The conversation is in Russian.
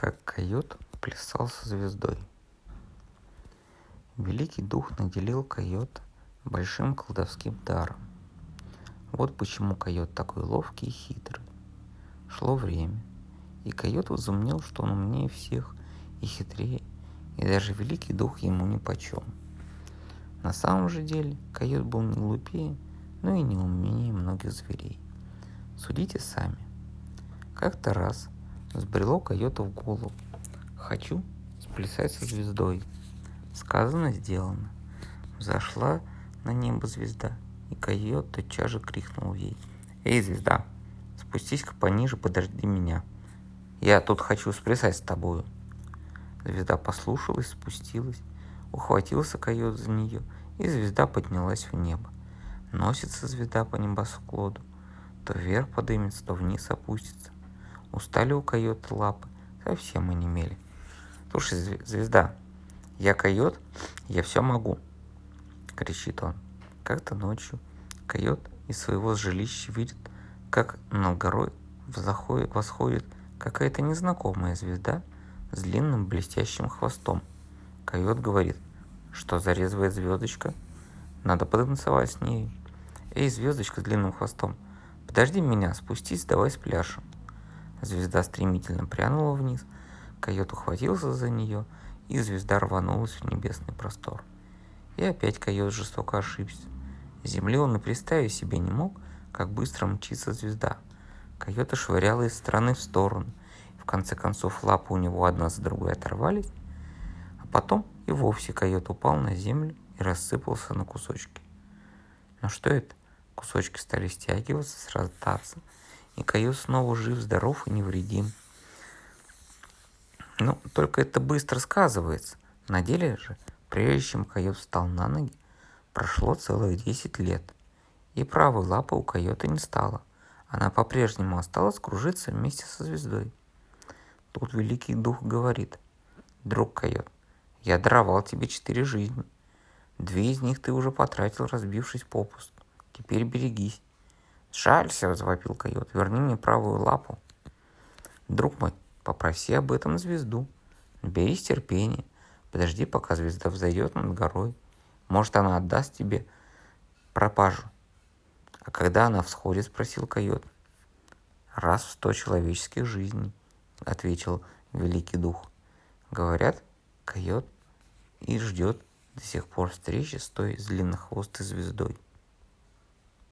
как койот плясал со звездой. Великий дух наделил койота большим колдовским даром. Вот почему койот такой ловкий и хитрый. Шло время, и койот возумнил, что он умнее всех и хитрее, и даже великий дух ему ни почем. На самом же деле койот был не глупее, но и не умнее многих зверей. Судите сами. Как-то раз Сбрело койоту в голову. Хочу сплясать со звездой. Сказано, сделано. Взошла на небо звезда, и койот тотчас же крикнул ей. «Эй, звезда, спустись-ка пониже, подожди меня. Я тут хочу сплясать с тобою». Звезда послушалась, спустилась, ухватился койот за нее, и звезда поднялась в небо. Носится звезда по небосклоду, то вверх подымется, то вниз опустится. Устали у койота лапы, совсем онемели. Слушай, звезда, я койот, я все могу, кричит он. Как-то ночью койот из своего жилища видит, как над горой восходит какая-то незнакомая звезда с длинным блестящим хвостом. Койот говорит, что за резвая звездочка, надо потанцевать с ней. Эй, звездочка с длинным хвостом, подожди меня, спустись, давай спляшем. Звезда стремительно прянула вниз, койот ухватился за нее, и звезда рванулась в небесный простор. И опять койот жестоко ошибся. Земли он и представить себе не мог, как быстро мчится звезда. Койота швыряла из стороны в сторону. В конце концов лапы у него одна за другой оторвались, а потом и вовсе койот упал на землю и рассыпался на кусочки. Но что это? Кусочки стали стягиваться, срастаться – и койот снова жив, здоров и невредим. Ну, только это быстро сказывается. На деле же, прежде чем койот встал на ноги, прошло целых 10 лет. И правой лапы у койота не стало. Она по-прежнему осталась кружиться вместе со звездой. Тут великий дух говорит, друг койот, я даровал тебе четыре жизни. Две из них ты уже потратил, разбившись попусту. Теперь берегись. «Жалься!» — возвопил койот. «Верни мне правую лапу!» «Друг мой, попроси об этом звезду. Наберись терпения. Подожди, пока звезда взойдет над горой. Может, она отдаст тебе пропажу». «А когда она всходит?» — спросил койот. «Раз в сто человеческих жизней», — ответил великий дух. Говорят, койот и ждет до сих пор встречи с той длиннохвостой звездой.